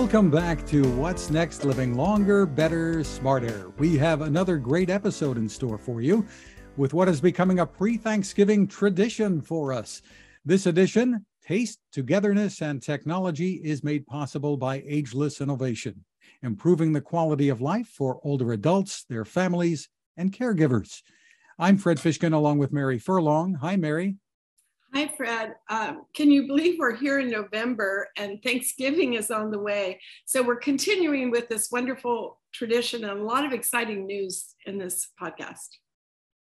Welcome back to What's Next Living Longer, Better, Smarter. We have another great episode in store for you with what is becoming a pre Thanksgiving tradition for us. This edition, Taste, Togetherness, and Technology, is made possible by Ageless Innovation, improving the quality of life for older adults, their families, and caregivers. I'm Fred Fishkin along with Mary Furlong. Hi, Mary. Hi, Fred. Um, can you believe we're here in November and Thanksgiving is on the way? So we're continuing with this wonderful tradition and a lot of exciting news in this podcast.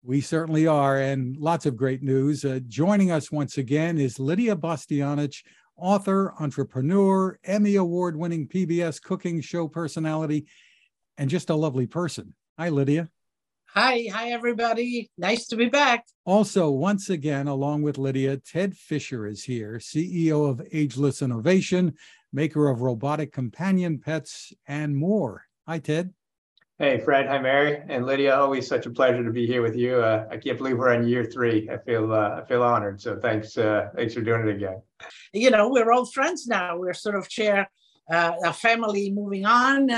We certainly are, and lots of great news. Uh, joining us once again is Lidia Bastianich, author, entrepreneur, Emmy Award winning PBS cooking show personality, and just a lovely person. Hi, Lidia. Hi, hi, everybody. Nice to be back. Also, once again, along with Lidia, Ted Fisher is here, CEO of Ageless Innovation, maker of robotic companion pets, and more. Hi, Ted. Hey, Fred. Hi, Mary and Lidia. Always such a pleasure to be here with you. Uh, I can't believe we're on year three. I feel uh, I feel honored. So thanks uh, thanks for doing it again. You know, we're all friends now. We're sort of share uh, a family moving on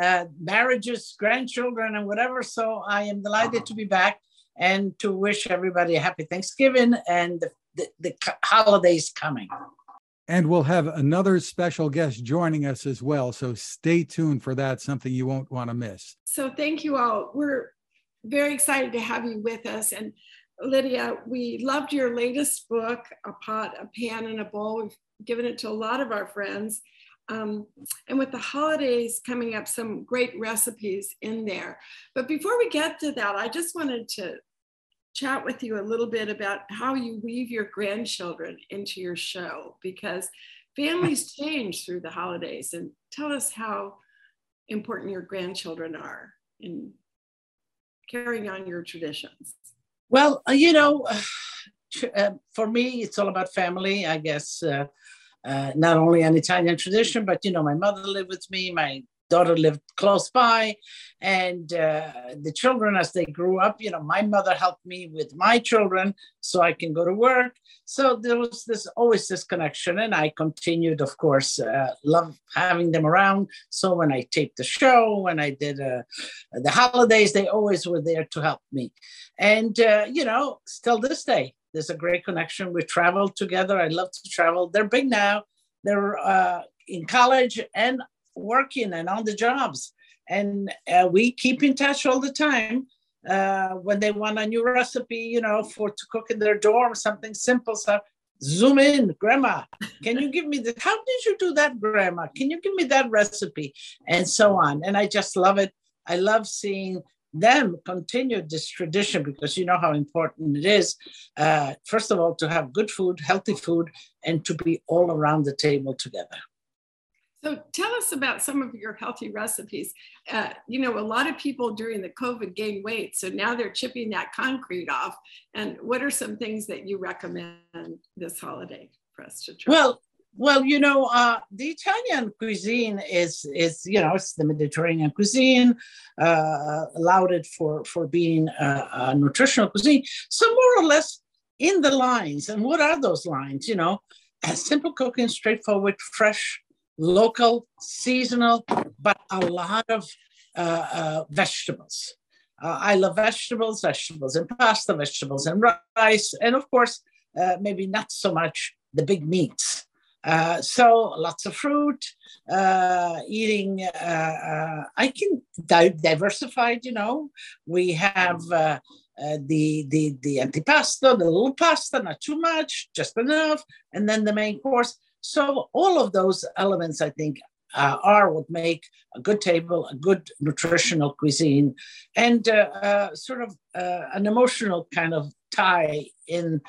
uh, marriages, grandchildren, and whatever. So I am delighted to be back and to wish everybody a happy Thanksgiving and the, the, the holidays coming. And we'll have another special guest joining us as well. So stay tuned for that, something you won't want to miss. So thank you all. We're very excited to have you with us. And Lidia, we loved your latest book, A Pot, a Pan, and a Bowl. We've given it to a lot of our friends. Um, and with the holidays coming up, some great recipes in there. But before we get to that, I just wanted to chat with you a little bit about how you weave your grandchildren into your show because families change through the holidays. And tell us how important your grandchildren are in carrying on your traditions. Well, uh, you know, uh, for me, it's all about family, I guess. Uh, uh, not only an Italian tradition, but you know, my mother lived with me, my daughter lived close by, and uh, the children, as they grew up, you know, my mother helped me with my children so I can go to work. So there was this always this connection, and I continued, of course, uh, love having them around. So when I taped the show, when I did uh, the holidays, they always were there to help me, and uh, you know, still this day, there's a great connection. We travel together. I love to travel. They're big now. They're uh, in college and working and on the jobs. And uh, we keep in touch all the time. Uh, when they want a new recipe, you know, for to cook in their dorm, something simple. So zoom in, grandma. Can you give me the? How did you do that, grandma? Can you give me that recipe? And so on. And I just love it. I love seeing them continue this tradition because you know how important it is uh, first of all to have good food healthy food and to be all around the table together. So tell us about some of your healthy recipes. Uh, you know a lot of people during the covid gained weight so now they're chipping that concrete off. And what are some things that you recommend this holiday for us to try? Well well, you know, uh, the Italian cuisine is is you know it's the Mediterranean cuisine, uh, lauded for for being a, a, nutritional cuisine. So more or less in the lines. And what are those lines? You know, simple cooking, straightforward, fresh, local, seasonal, but a lot of uh, uh vegetables. Uh, I love vegetables, vegetables and pasta, vegetables and rice, and of course, uh, maybe not so much the big meats. Uh, so lots of fruit, uh, eating. Uh, uh I can di- diversified. You know, we have uh, uh, the the the antipasto, the little pasta, not too much, just enough, and then the main course. So all of those elements, I think, are what make a good table, a good nutritional cuisine, and sort of an emotional kind of tie in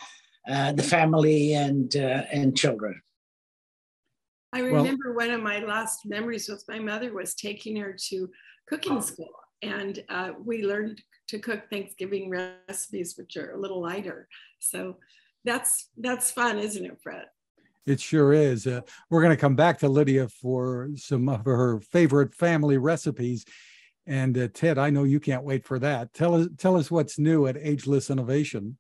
the family and and children. I remember well, one of my last memories with my mother was taking her to cooking school, and uh, we learned to cook Thanksgiving recipes, which are a little lighter. So that's that's fun, isn't it, Fred? It sure is. Uh, we're going to come back to Lidia for some of her favorite family recipes. And uh, Ted, I know you can't wait for that. Tell us tell us what's new at Ageless Innovation.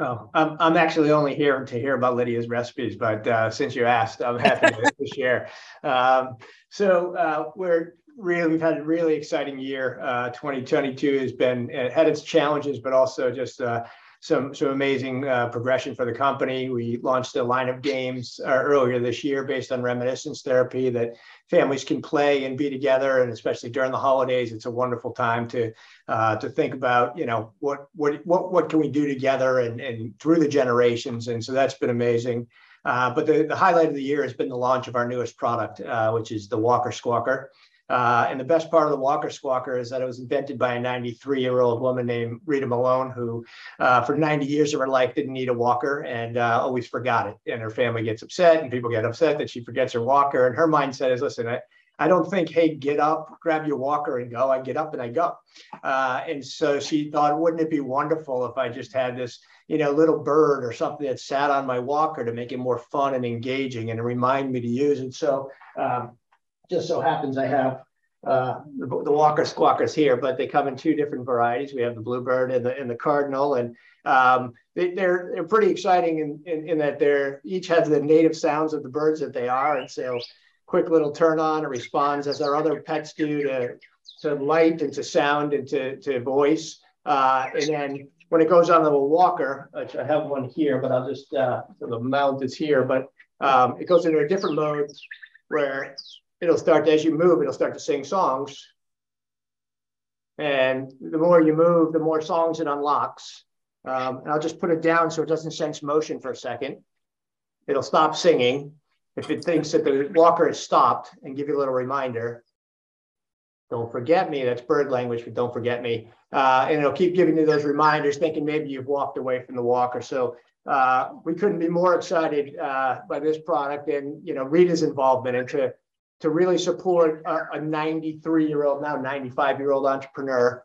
Oh, I'm, I'm actually only here to hear about Lidia's recipes, but uh, since you asked, I'm happy to, share. Um, so uh, we're really, we've had a really exciting year. Uh, 2022 has been, it had its challenges, but also just uh, some some amazing uh, progression for the company. We launched a line of games uh, earlier this year based on reminiscence therapy that families can play and be together, and especially during the holidays, it's a wonderful time to uh, to think about you know what what what what can we do together and and through the generations, and so that's been amazing. Uh, but the, the highlight of the year has been the launch of our newest product, uh, which is the Walker Squawker. Uh, and the best part of the Walker Squawker is that it was invented by a 93 year old woman named Rita Malone, who uh, for 90 years of her life didn't need a walker and uh, always forgot it. And her family gets upset, and people get upset that she forgets her walker. And her mindset is listen, I, I don't think, hey, get up, grab your walker and go. I get up and I go. Uh, and so she thought, wouldn't it be wonderful if I just had this, you know, little bird or something that sat on my walker to make it more fun and engaging and remind me to use it. So um, just so happens I have uh, the, the, Walker Squawkers here, but they come in two different varieties. We have the Bluebird and the and the Cardinal, and um, they, are they're, they're pretty exciting in, in, in, that they're each has the native sounds of the birds that they are, and so quick little turn on and responds as our other pets do to to light and to sound and to to voice, uh, and then when it goes on the walker, which I have one here, but I'll just uh, so the mount is here, but um, it goes into a different mode where it'll start as you move, it'll start to sing songs. And the more you move, the more songs it unlocks. Um, and I'll just put it down so it doesn't sense motion for a second. It'll stop singing. If it thinks that the walker has stopped and give you a little reminder, don't forget me. That's bird language but don't forget me. Uh, and it'll keep giving you those reminders, thinking maybe you've walked away from the walker. So uh, we couldn't be more excited uh, by this product and you know Rita's involvement into to really support a 93 year old, now 95 year old entrepreneur.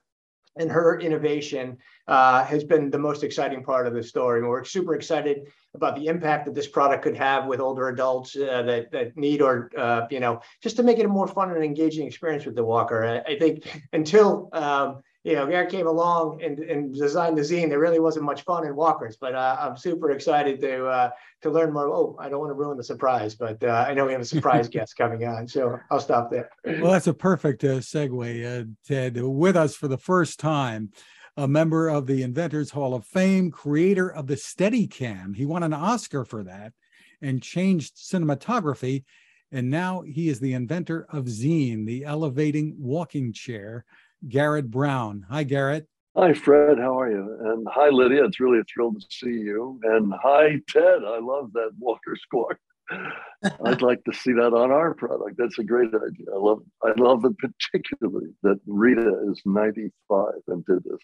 And her innovation uh, has been the most exciting part of the story. And we're super excited about the impact that this product could have with older adults uh, that, that need or, uh, you know, just to make it a more fun and engaging experience with the walker. I, I think until um, you know, Garrett came along and, and designed the Zeen. There really wasn't much fun in walkers, but uh, I'm super excited to uh, to learn more. Oh, I don't want to ruin the surprise, but uh, I know we have a surprise guest coming on, so I'll stop there. Well, that's a perfect uh, segue, uh, Ted. With us for the first time, a member of the Inventors Hall of Fame, creator of the Steadicam. He won an Oscar for that and changed cinematography. And now he is the inventor of Zeen, the elevating walking chair Garrett Brown. Hi, Garrett. Hi, Fred. How are you? And hi, Lidia. It's really a thrill to see you. And hi, Ted. I love that Walker Squawk. I'd like to see that on our product. That's a great idea. I love I love it particularly that Rita is 95 and did this.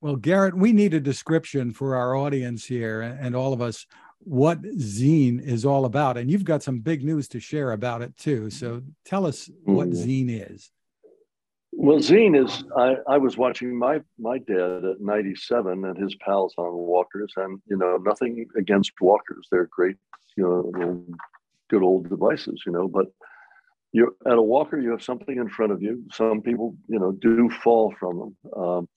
Well, Garrett, we need a description for our audience here and all of us what Zeen is all about. And you've got some big news to share about it too. So tell us what mm. Zeen is. Well, Zeen is. I, I was watching my my dad at 97 and his pals on walkers, and you know nothing against walkers. They're great, you know, good old devices, you know. But you're at a walker, you have something in front of you. Some people, you know, do fall from them, um,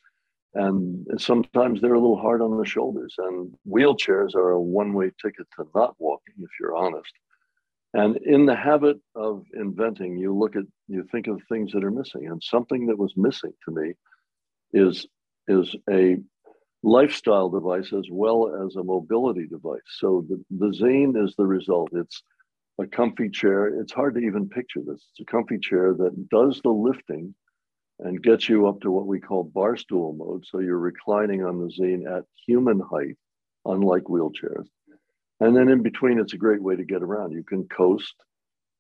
and sometimes they're a little hard on the shoulders. And wheelchairs are a one-way ticket to not walking, if you're honest. And in the habit of inventing, you look at, you think of things that are missing. And something that was missing to me is, is a lifestyle device as well as a mobility device. So the, the Zeen is the result. It's a comfy chair. It's hard to even picture this. It's a comfy chair that does the lifting and gets you up to what we call bar stool mode. So you're reclining on the Zeen at human height, unlike wheelchairs. And then in between, it's a great way to get around. You can coast.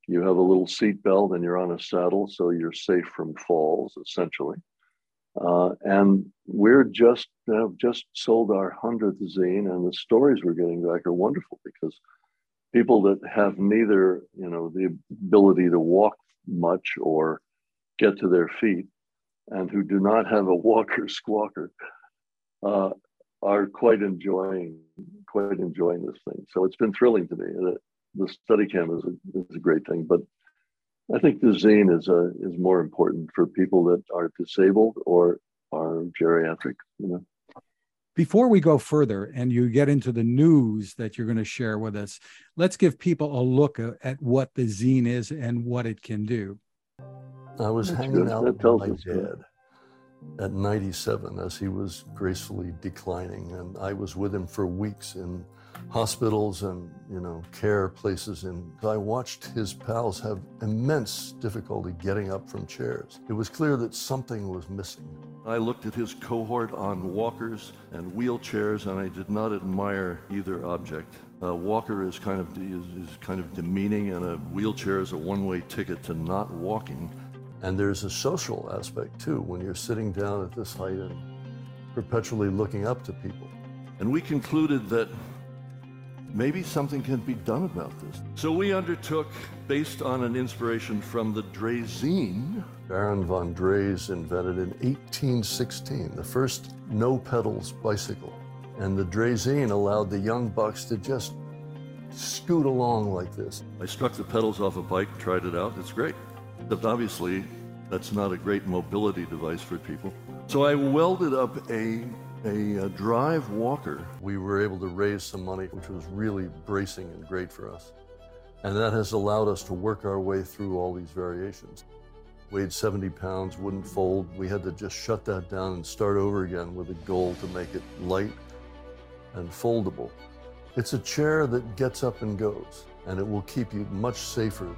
You have a little seat belt and you're on a saddle, so you're safe from falls, essentially. Uh, and we're just have just sold our hundredth Zeen, and the stories we're getting back are wonderful because people that have neither, you know, the ability to walk much or get to their feet, and who do not have a walker squawker, uh, are quite enjoying quite enjoying this thing. So it's been thrilling to me. The, the Steadicam is a, is a great thing, but I think the Zeen is a, is more important for people that are disabled or are geriatric. You know. Before we go further and you get into the news that you're going to share with us, let's give people a look at what the Zeen is and what it can do. I was That's hanging good. out That with my us good. At 97 as he was gracefully declining, and I was with him for weeks in hospitals and you know care places. And i watched his pals have immense difficulty getting up from chairs. It was clear that something was missing. I looked at his cohort on walkers and wheelchairs and i did not admire either object. A walker is kind of is, is kind of demeaning and a wheelchair is a one-way ticket to not walking and there's a social aspect too when you're sitting down at this height and perpetually looking up to people and we concluded that maybe something can be done about this. So we undertook, based on an inspiration from the Draisine, Baron von Drais invented in 1816 the first no pedals bicycle. And the Draisine allowed the young bucks to just scoot along like this. I struck the pedals off a bike, tried it out, it's great. But obviously, that's not a great mobility device for people. So I welded up a a, uh drive walker, we were able to raise some money, which was really bracing and great for us. And that has allowed us to work our way through all these variations. Weighed 70 pounds, wouldn't fold. We had to just shut that down and start over again with a goal to make it light and foldable. It's a chair that gets up and goes, and it will keep you much safer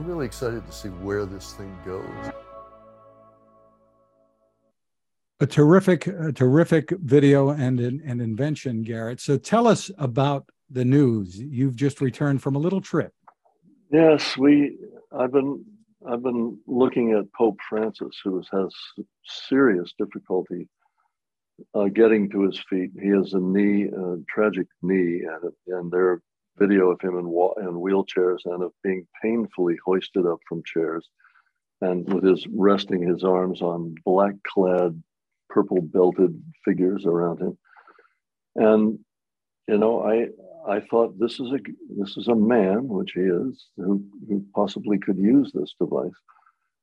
I'm really excited to see where this thing goes. A terrific, a terrific video and an, an invention, Garrett. So tell us about the news. You've just returned from a little trip. Yes, we. I've been I've been looking at Pope Francis, who has serious difficulty uh, getting to his feet. He has a knee, a tragic knee, and, and there are video of him in, wa- in wheelchairs and of being painfully hoisted up from chairs, and with his resting his arms on black-clad, purple-belted figures around him, and you know, I I thought this is a this is a man, which he is, who, who possibly could use this device.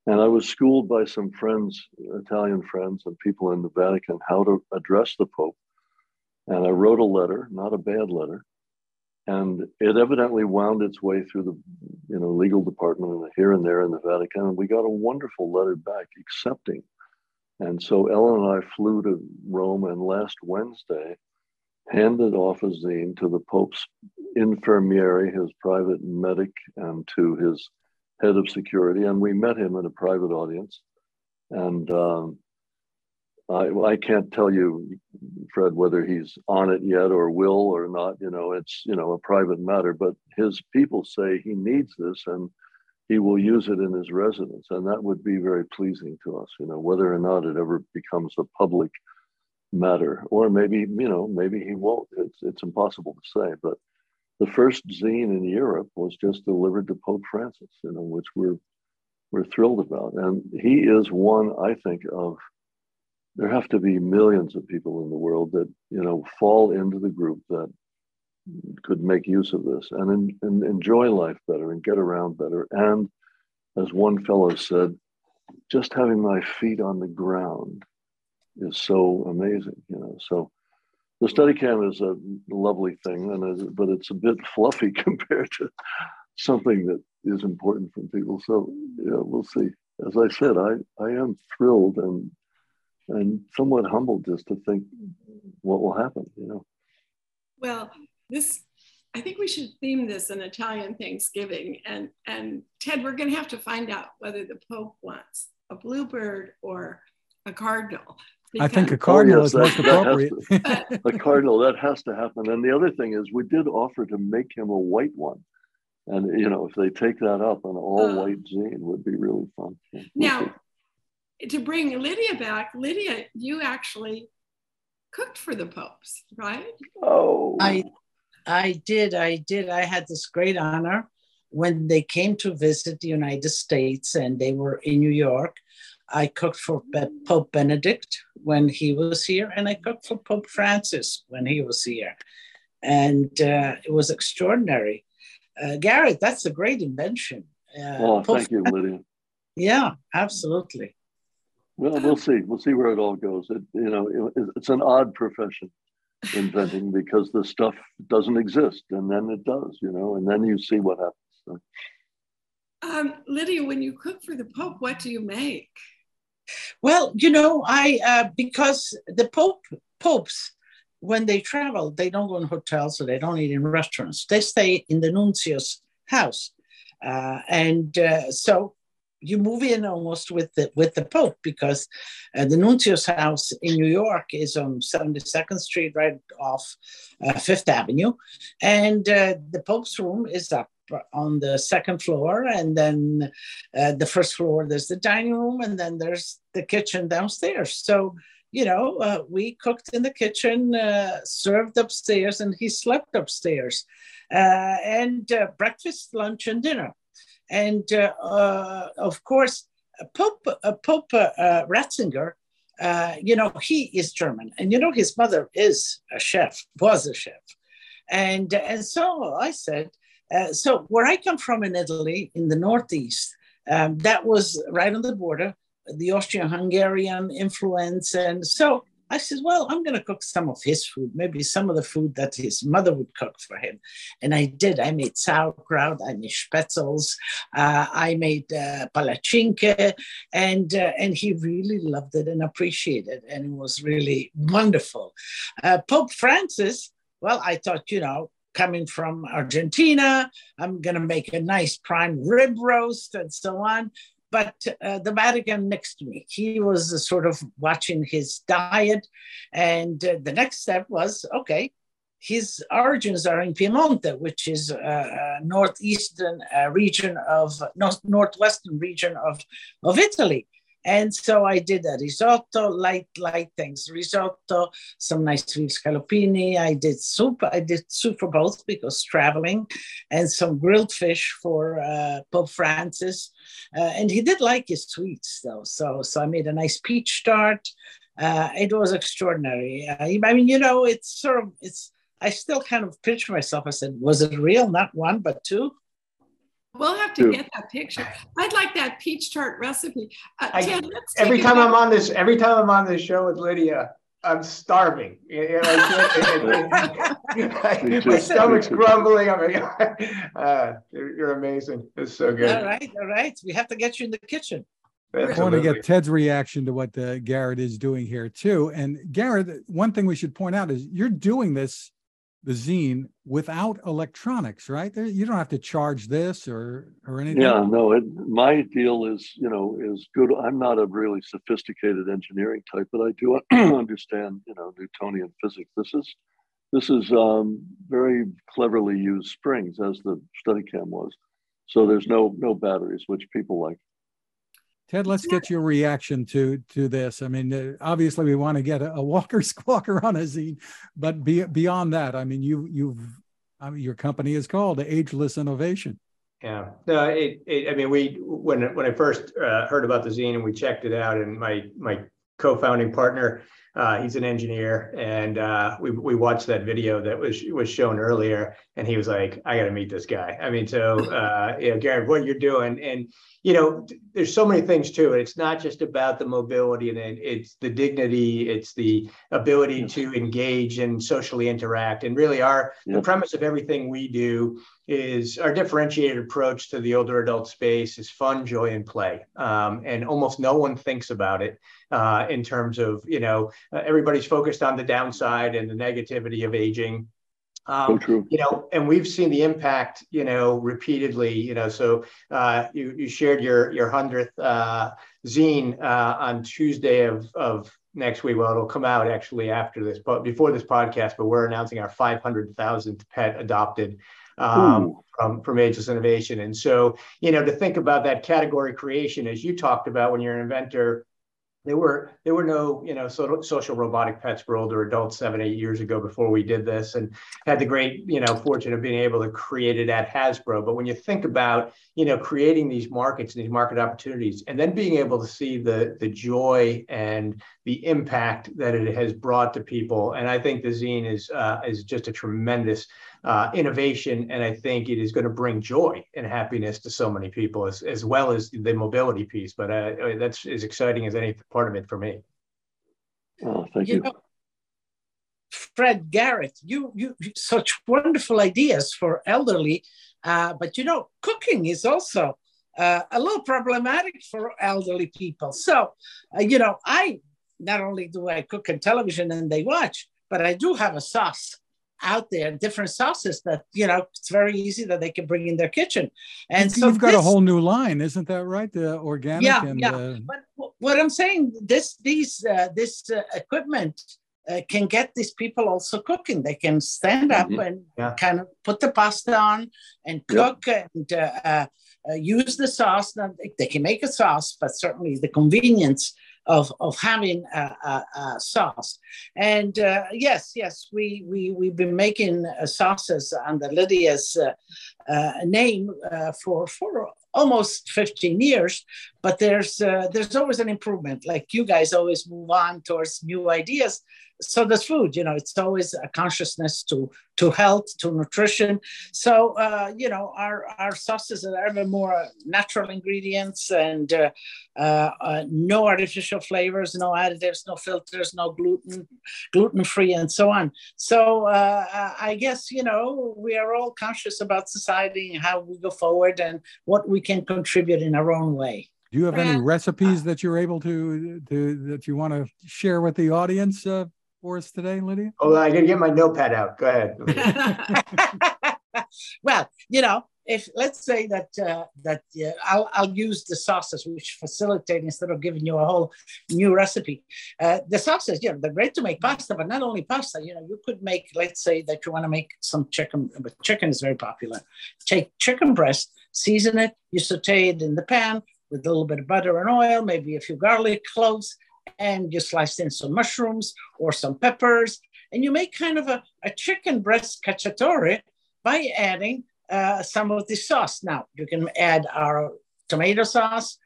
And I was schooled by some friends, Italian friends, and people in the Vatican, how to address the Pope. And I wrote a letter, not a bad letter, and it evidently wound its way through the you know legal department and here and there in the Vatican. And we got a wonderful letter back accepting. And so Ellen and I flew to Rome, and last Wednesday handed off a Zeen to the Pope's infermiere, his private medic, and to his head of security. And we met him in a private audience. And um, I, I can't tell you, Fred, whether he's on it yet or will or not. You know, it's you know a private matter. But his people say he needs this, and he will use it in his residence, and that would be very pleasing to us. You know, whether or not it ever becomes a public matter, or maybe you know maybe he won't. It's it's impossible to say. But the first Zeen in Europe was just delivered to Pope Francis, you know, which we're we're thrilled about. And he is one, I think, of there have to be millions of people in the world that you know fall into the group that could make use of this and, and enjoy life better and get around better. And as one fellow said, just having my feet on the ground is so amazing, you know. So the Steadicam is a lovely thing, and but it's a bit fluffy compared to something that is important for people. So yeah, we'll see. As I said, I I am thrilled and and somewhat humbled just to think what will happen. You know. Well, this I think we should theme this an Italian Thanksgiving, and and Ted, we're going to have to find out whether the Pope wants a bluebird or a cardinal. I think a cardinal Oh, yes, is most that- that has appropriate. but a cardinal that has to happen and the other thing is we did offer to make him a white one and you know if they take that up an all uh. white Zeen would be really fun We'll now, see. To bring Lidia back, Lidia, you actually cooked for the popes, right? oh I I did, I did. I had this great honor when they came to visit the United States and they were in New York. I cooked for Pope Benedict when he was here, and I cooked for Pope Francis when he was here. and uh, it was extraordinary. Uh, Garrett, that's a great invention. Uh, oh, thank you, Lidia. Yeah, absolutely. Well, we'll see. We'll see where it all goes. It, you know, it's an odd profession, inventing, because the stuff doesn't exist, and then it does. You know, and then you see what happens. So. Um, Lidia, when you cook for the Pope, what do you make? Well, you know, I uh, because the Pope popes when they travel, they don't go in hotels, so they don't eat in restaurants. They stay in the nuncio's house, uh, and uh, so you move in almost with the with the Pope because uh, the nuncio's house in New York is on 72nd Street, right off uh, Fifth Avenue, and uh, the Pope's room is up on the second floor, and then uh, the first floor there's the dining room, and then there's the kitchen downstairs. So you know, uh, we cooked in the kitchen, uh, served upstairs, and he slept upstairs, uh, and uh, breakfast, lunch, and dinner. And uh, uh, of course, Pope, Pope Ratzinger, you know, he is German, and you know, his mother is a chef, was a chef. And, and so I said, so where I come from in Italy, in the Northeast, um, that was right on the border the Austrian Hungarian influence. And so I said, well, I'm going to cook some of his food, maybe some of the food that his mother would cook for him. And I did. I made sauerkraut, I made spätzles, uh, I made uh, and, uh, and he really loved it and appreciated it. And it was really wonderful. Uh, Pope Francis, well, I thought, you know, coming from Argentina, I'm going to make a nice prime rib roast and so on but uh, the Vatican next to me. He was uh, sort of watching his diet. And uh, the next step was okay, his origins are in Piemonte, which is a, uh, northeastern uh, region of, north, northwestern region of, of Italy. And so I did a risotto, light, light things, risotto, some nice sweet scallopini. I did soup. I did soup for both because traveling, and some grilled fish for uh, Pope Francis. Uh, and he did like his sweets though. So, so I made a nice peach tart. Uh, it was extraordinary. Uh, I mean, you know, it's sort of, it's, I still kind of picture myself. I said, was it real? Not one, but two. We'll have to get that picture. I'd like that peach tart recipe. Uh, I, Ted, every time I'm on this, every time I'm on this show with Lidia, I'm starving. My stomach's grumbling. I'm like, uh, you're amazing. It's so good. All right, all right. We have to get you in the kitchen. Absolutely. I want to get Ted's reaction to what uh, Garrett is doing here too. And Garrett, one thing we should point out is you're doing this the Zeen without electronics, right? You don't have to charge this or or anything. Yeah, no. It, my deal is, you know, is good. I'm not a really sophisticated engineering type, but I do understand, you know, Newtonian physics. This is this is um, very cleverly used springs, as the Steadicam was. So there's no no batteries, which people like. Ted, let's get your reaction to to this. I mean, uh, obviously, we want to get a, a, Walker Squawker on a Zeen, but be, beyond that, I mean, you you've I mean, your company is called Ageless Innovation. Yeah, no, it, it, I mean, we when when I first uh, heard about the Zeen and we checked it out, and my my co-founding partner uh, he's an engineer, and uh, we we watched that video that was was shown earlier, and he was like, "I got to meet this guy." I mean, so uh, you know, Gary, what you're doing, and you know, there's so many things to it. It's not just about the mobility, and it's the dignity, it's the ability to engage and socially interact, and really, our the premise of everything we do is our differentiated approach to the older adult space is fun, joy, and play, um, and almost no one thinks about it uh, in terms of you know uh, everybody's focused on the downside and the negativity of aging. Um, so you know, and we've seen the impact, you know, repeatedly. You know, so uh, you you shared your your hundredth uh, Zeen uh, on Tuesday of of next week. Well, it'll come out actually after this, but before this podcast. But we're announcing our 500,000th pet adopted um, from from Ageless Innovation. And so, you know, to think about that category creation, as you talked about when you're an inventor there were there were no you know so, social robotic pets for older adults seven eight years ago before we did this and had the great you know fortune of being able to create it at hasbro. But when you think about you know creating these markets and these market opportunities and then being able to see the the joy and the impact that it has brought to people and i think the Zeen is uh, is just a tremendous uh, innovation. And I think it is going to bring joy and happiness to so many people, as, as well as the mobility piece. But uh, that's as exciting as any part of it for me. Oh, thank you. you. Know, Fred Garrett, you, you such wonderful ideas for elderly, uh, but you know, cooking is also uh, a little problematic for elderly people. So, uh, you know, I not only do I cook on television and they watch, but I do have a sauce out there different sauces that you know it's very easy that they can bring in their kitchen and so you've got this, a whole new line isn't that right the organic yeah and, yeah uh... but what i'm saying this these uh, this uh, equipment uh, can get these people also cooking they can stand up mm-hmm. and yeah. kind of put the pasta on and cook yep. and uh, uh, use the sauce now they can make a sauce but certainly the convenience of, of having a, a, a sauce. And uh, yes, yes, we, we, we've been making uh, sauces under Lidia's uh, uh name uh, for, for almost 15 years, but there's, uh, there's always an improvement. Like you guys always move on towards new ideas so does food you know it's always a consciousness to to health to nutrition. So uh, you know our our sauces are ever more natural ingredients and uh, uh, uh, no artificial flavors no additives no filters no gluten gluten free and so on. So uh, i guess you know we are all conscious about society and how we go forward and what we can contribute in our own way. Do you have any recipes that you're able to, to that you want to share with the audience uh, for us today, Lidia? Oh, I got to get my notepad out. Go ahead. well, you know, if let's say that uh, that uh, I'll, I'll use the sauces which facilitate instead of giving you a whole new recipe uh, the sauces you know they're great to make pasta but not only pasta you know you could make let's say that you want to make some chicken but chicken is very popular take chicken breast season it you saute it in the pan with a little bit of butter and oil maybe a few garlic cloves and you slice in some mushrooms or some peppers, and you make kind of a, a chicken breast cacciatore by adding uh, some of the sauce. Now, you can add our tomato sauce,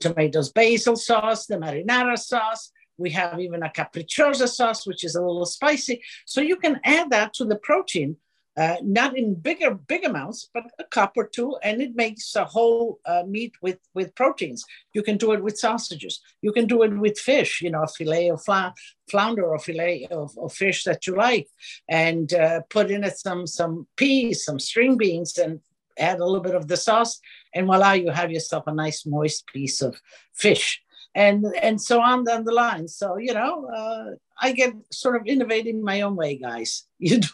tomatoes basil sauce, the marinara sauce. We have even a capricciosa sauce, which is a little spicy. So you can add that to the protein uh, not in bigger big amounts, but a cup or two, and it makes a whole uh, meat with with proteins. You can do it with sausages. You can do it with fish. You know, a fillet of fla- flounder or fillet of, of, fish that you like, and uh, put in it some some peas, some string beans, and add a little bit of the sauce, and voila, you have yourself a nice moist piece of fish and and so on down the line. So you know, uh, I get sort of innovating my own way, guys. You do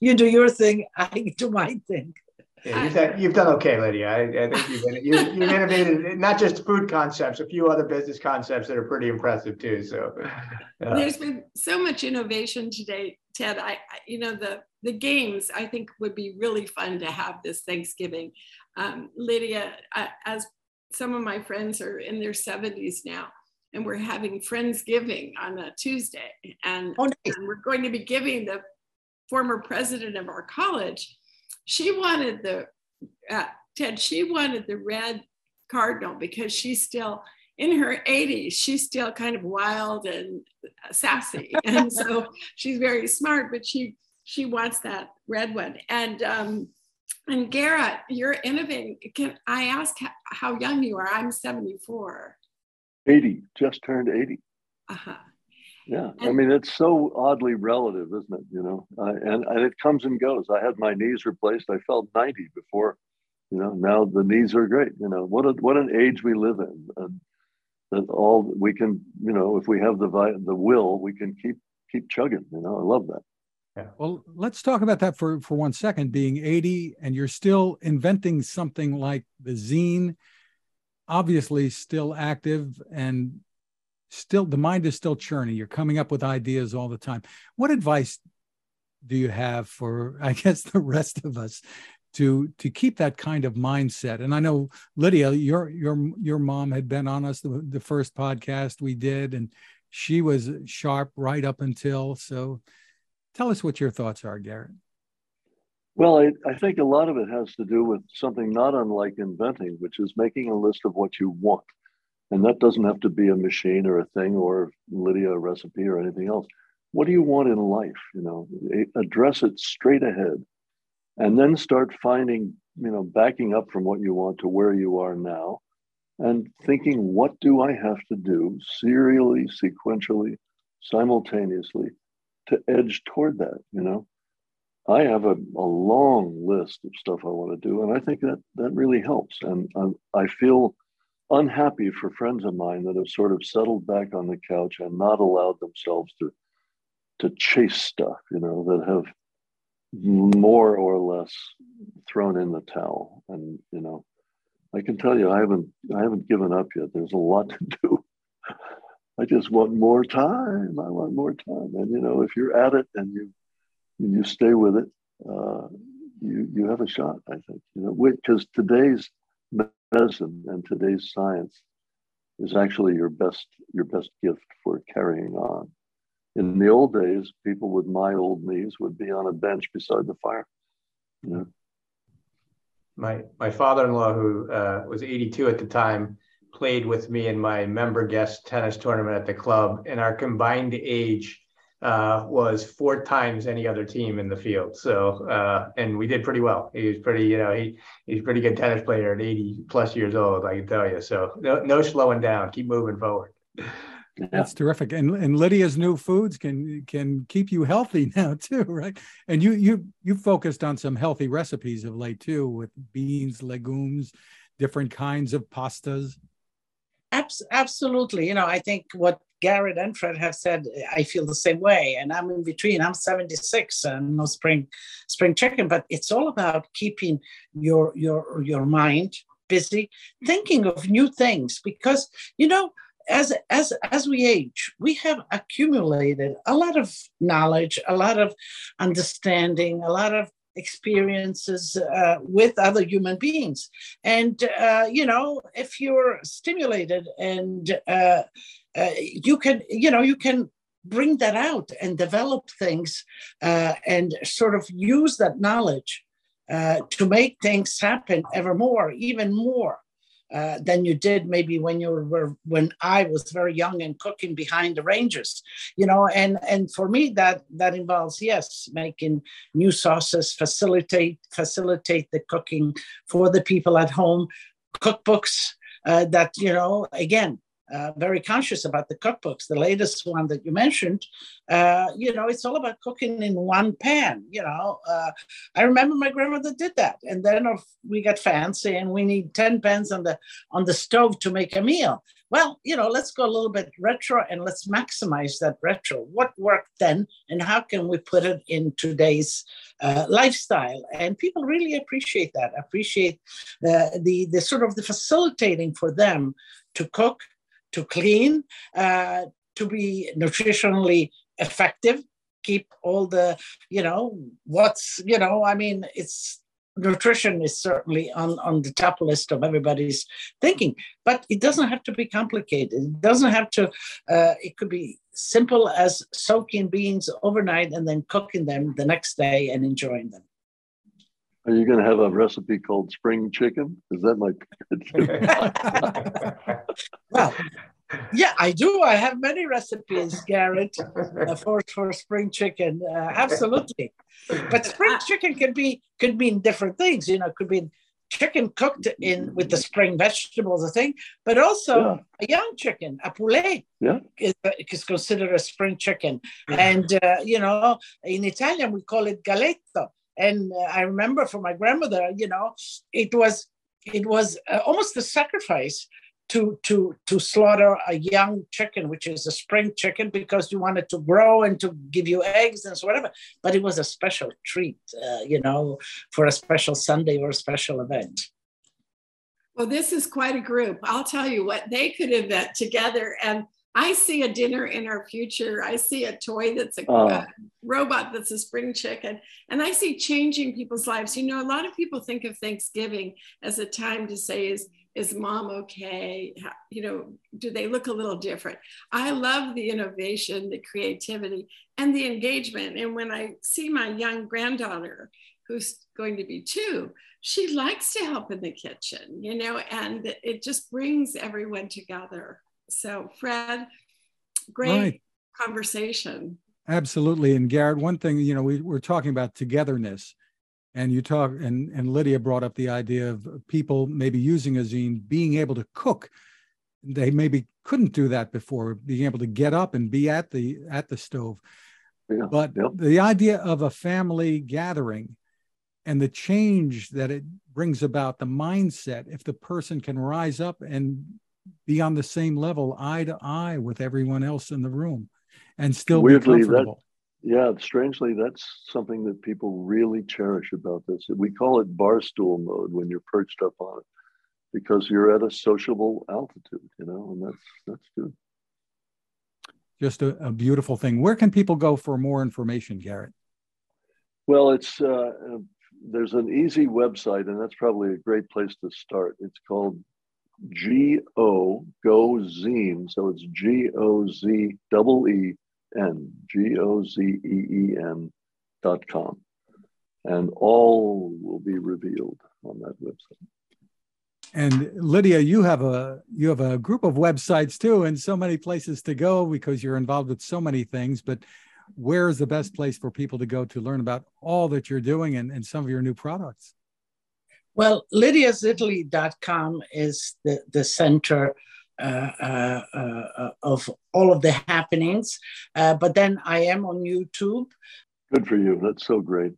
you do your thing, I do my thing. Yeah, you've, done, you've done okay, Lidia. I, I think you've, you've, you've, innovated not just food concepts, a few other business concepts that are pretty impressive too. So uh, there's been so much innovation today, Ted. I, I, you know the the games I think would be really fun to have this Thanksgiving. Um, Lidia, uh, as some of my friends are in their 70s now and we're having friendsgiving on a tuesday. And, oh, nice. and, we're going to be giving the former president of our college she wanted the uh, ted she wanted the red cardinal because she's still in her 80s she's still kind of wild and sassy. And so she's very smart but she she wants that red one. And um, and Garrett, you're innovating. Can I ask how young you are? I'm 74. 80, just turned 80. Uh-huh. Yeah, and, I mean, it's so oddly relative, isn't it? You know, uh, and, and it comes and goes. I had my knees replaced. I felt 90 before, you know, now the knees are great. You know, what, a, what an age we live in. And that all we can, you know, if we have the, the will, we can keep, keep chugging. You know, I love that. Yeah. Well, let's talk about that for, for one second. Being 80 and you're still inventing something like the Zeen, obviously still active and still the mind is still churning. You're coming up with ideas all the time. What advice do you have for, I guess, the rest of us to to keep that kind of mindset. And I know Lidia, your your your mom had been on us the, the first podcast we did, and she was sharp right up until. So, tell us what your thoughts are, Garrett. Well, I, I think a lot of it has to do with something not unlike inventing, which is making a list of what you want. And that doesn't have to be a machine or a thing or Lidia a recipe or anything else. What do you want in life? You know, address it straight ahead and then start finding, you know, backing up from what you want to where you are now and thinking, what do I have to do serially, sequentially, simultaneously to edge toward that, you know? I have a, a long list of stuff I want to do, and I think that that really helps. And I, I feel unhappy for friends of mine that have sort of settled back on the couch and not allowed themselves to to chase stuff, you know, that have more or less thrown in the towel. And you know, I can tell you, I haven't I haven't given up yet. There's a lot to do. I just want more time. I want more time. And you know, if you're at it and you you stay with it, uh, you you have a shot. I think you know because today's medicine and today's science is actually your best your best gift for carrying on. In the old days, people with my old knees would be on a bench beside the fire. You know? My my father-in-law, who uh, was 82 at the time, played with me in my member guest tennis tournament at the club, and our combined age uh, was four times any other team in the field. So, uh, and we did pretty well. He was pretty, you know, he he's a pretty good tennis player at 80 plus years old, I can tell you. So, no, no slowing down. Keep moving forward. That's terrific. And and Lidia's new foods can can keep you healthy now too, right? And you you you focused on some healthy recipes of late too, with beans, legumes, different kinds of pastas. Absolutely. You know, I think what Garrett and Fred have said, I feel the same way. And I'm in between. I'm 76 and no spring spring chicken, but it's all about keeping your your your mind busy, thinking of new things. Because you know, as as as we age, we have accumulated a lot of knowledge, a lot of understanding, a lot of experiences uh, with other human beings. And uh, you know if you're stimulated and uh, uh, you can you know you can bring that out and develop things uh, and sort of use that knowledge uh, to make things happen ever more even more uh, than you did maybe when you were when I was very young and cooking behind the ranges, you know. And and for me that that involves yes, making new sauces, facilitate facilitate the cooking for the people at home, cookbooks uh, that you know again uh, very conscious about the cookbooks. The latest one that you mentioned, uh, you know, it's all about cooking in one pan. You know, uh, I remember my grandmother did that, and then we got fancy and we need ten pans on the on the stove to make a meal. Well, you know, let's go a little bit retro and let's maximize that retro. What worked then, and how can we put it in today's uh, lifestyle? And people really appreciate that. Appreciate the the the sort of the facilitating for them to cook to clean, uh, to be nutritionally effective, keep all the, you know, what's, you know, I mean, it's nutrition is certainly on, on the top list of everybody's thinking, but it doesn't have to be complicated. It doesn't have to, uh, it could be simple as soaking beans overnight and then cooking them the next day and enjoying them. Are you going to have a recipe called spring chicken? Is that my? be well, yeah, I do. I have many recipes, Garrett, uh, for for spring chicken. Uh, absolutely, but spring chicken can be could mean different things. You know, it could be chicken cooked in with the spring vegetables, I think, but also yeah. a young chicken, a poulet, yeah. is, is considered a spring chicken. And uh, you know, in Italian we call it galletto and I remember for my grandmother, you know, it was it was uh, almost a sacrifice to to to slaughter a young chicken, which is a spring chicken, because you wanted to grow and to give you eggs and so whatever. But it was a special treat, uh, you know, for a special Sunday or a special event. Well, this is quite a group. I'll tell you what they could invent together. And I see a dinner in our future. I see a toy that's a uh, robot that's a spring chicken. And I see changing people's lives. You know, a lot of people think of Thanksgiving as a time to say, is, is mom okay? How, you know, do they look a little different? I love the innovation, the creativity, and the engagement. And when I see my young granddaughter, who's going to be two, she likes to help in the kitchen, you know, and it just brings everyone together. So, Fred, great right. conversation. Absolutely. And Garrett, one thing, you know, we, we're talking about togetherness. And you talk, and, and Lidia brought up the idea of people maybe using a Zeen, being able to cook. They maybe couldn't do that before, being able to get up and be at the at the stove. Yeah, but yep. the idea of a family gathering and the change that it brings about, the mindset, if the person can rise up and be on the same level, eye to eye with everyone else in the room, and still Weirdly, be comfortable. That, yeah, strangely, that's something that people really cherish about this. We call it barstool mode when you're perched up on it, because you're at a sociable altitude, you know, and that's that's good. Just a, a beautiful thing. Where can people go for more information, Garrett? Well, it's uh, there's an easy website, and that's probably a great place to start. It's called G O Go Zeen. So it's G O Z double E N G O Z E E N dot com. And all will be revealed on that website. And Lidia, you have a you have a group of websites too, and so many places to go because you're involved with so many things. But where is the best place for people to go to learn about all that you're doing and, and some of your new products? Well, lidiasitaly.com is the, the center uh, uh, uh, of all of the happenings. Uh, but then I am on YouTube. Good for you. That's so great.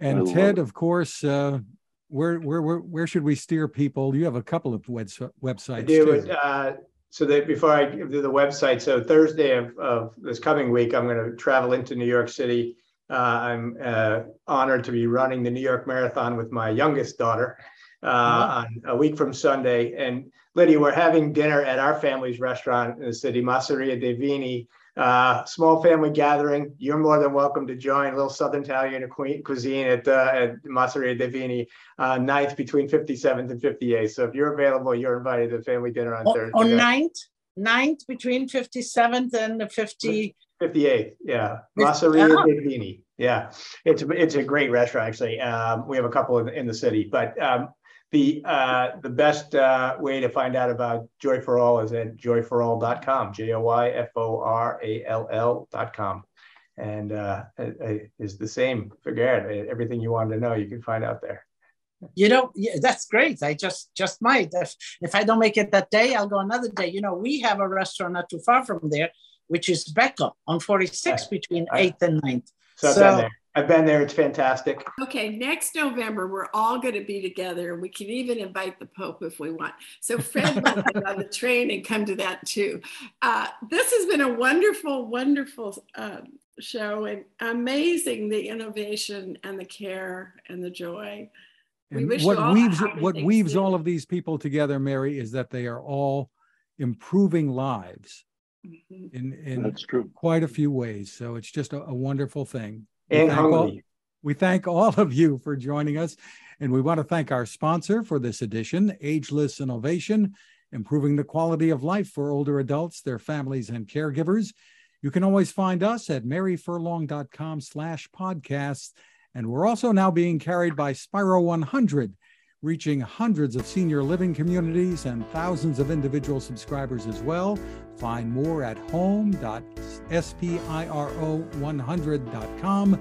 And I Ted, of course, uh, where, where, where, where should we steer people? You have a couple of web, websites. I do. Too. Uh, so that before I give you the website, so Thursday of, of this coming week, I'm going to travel into New York City uh, I'm uh, honored to be running the New York Marathon with my youngest daughter uh, on a week from Sunday. And Lidia, we're having dinner at our family's restaurant in the city, Masseria dei Vini. Uh, small family gathering. You're more than welcome to join a little Southern Italian cuisine at, uh, at Masseria dei Vini, uh, 9th between 57th and 58th. So if you're available, you're invited to family dinner on, Thursday. On 9th? 9th between 57th and the 50. 58th, yeah. Masseria Vini. Yeah, it's a, it's a great restaurant actually. Um, we have a couple in, in the city, but um, the uh, the best uh, way to find out about Joy for All is at joyforall.com, J O Y F O R A L L.com. And uh, it, is the same for Garrett. Everything you wanted to know, you can find out there. You know, yeah, that's great. I just just might. If, if I don't make it that day, I'll go another day. You know, we have a restaurant not too far from there which is Becco on 46 between 8th and 9th. So, I've been there. I've been there. It's fantastic. Okay, next November, we're all going to be together. We can even invite the Pope if we want. So Fred will get on the train and come to that too. Uh, this has been a wonderful, wonderful uh, show and amazing the innovation and the care and the joy. And what weaves what weaves all of these people together, Mary, is that they are all improving lives. Mm-hmm. in, in That's true. quite a few ways. So it's just a, a wonderful thing. We and thank all, we thank all of you for joining us. And we want to thank our sponsor for this edition, Ageless Innovation, improving the quality of life for older adults, their families, and caregivers. You can always find us at maryfurlong.com slash podcasts. And we're also now being carried by Spiro 100, reaching hundreds of senior living communities and thousands of individual subscribers as well. Find more at home.spiro100.com.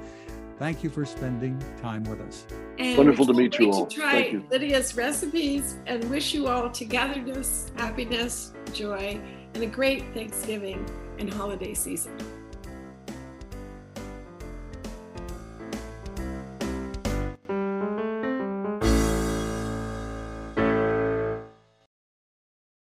Thank you for spending time with us. And Wonderful to meet you all. To try Thank you. Lidia's recipes and wish you all togetherness, happiness, joy, and a great Thanksgiving and holiday season.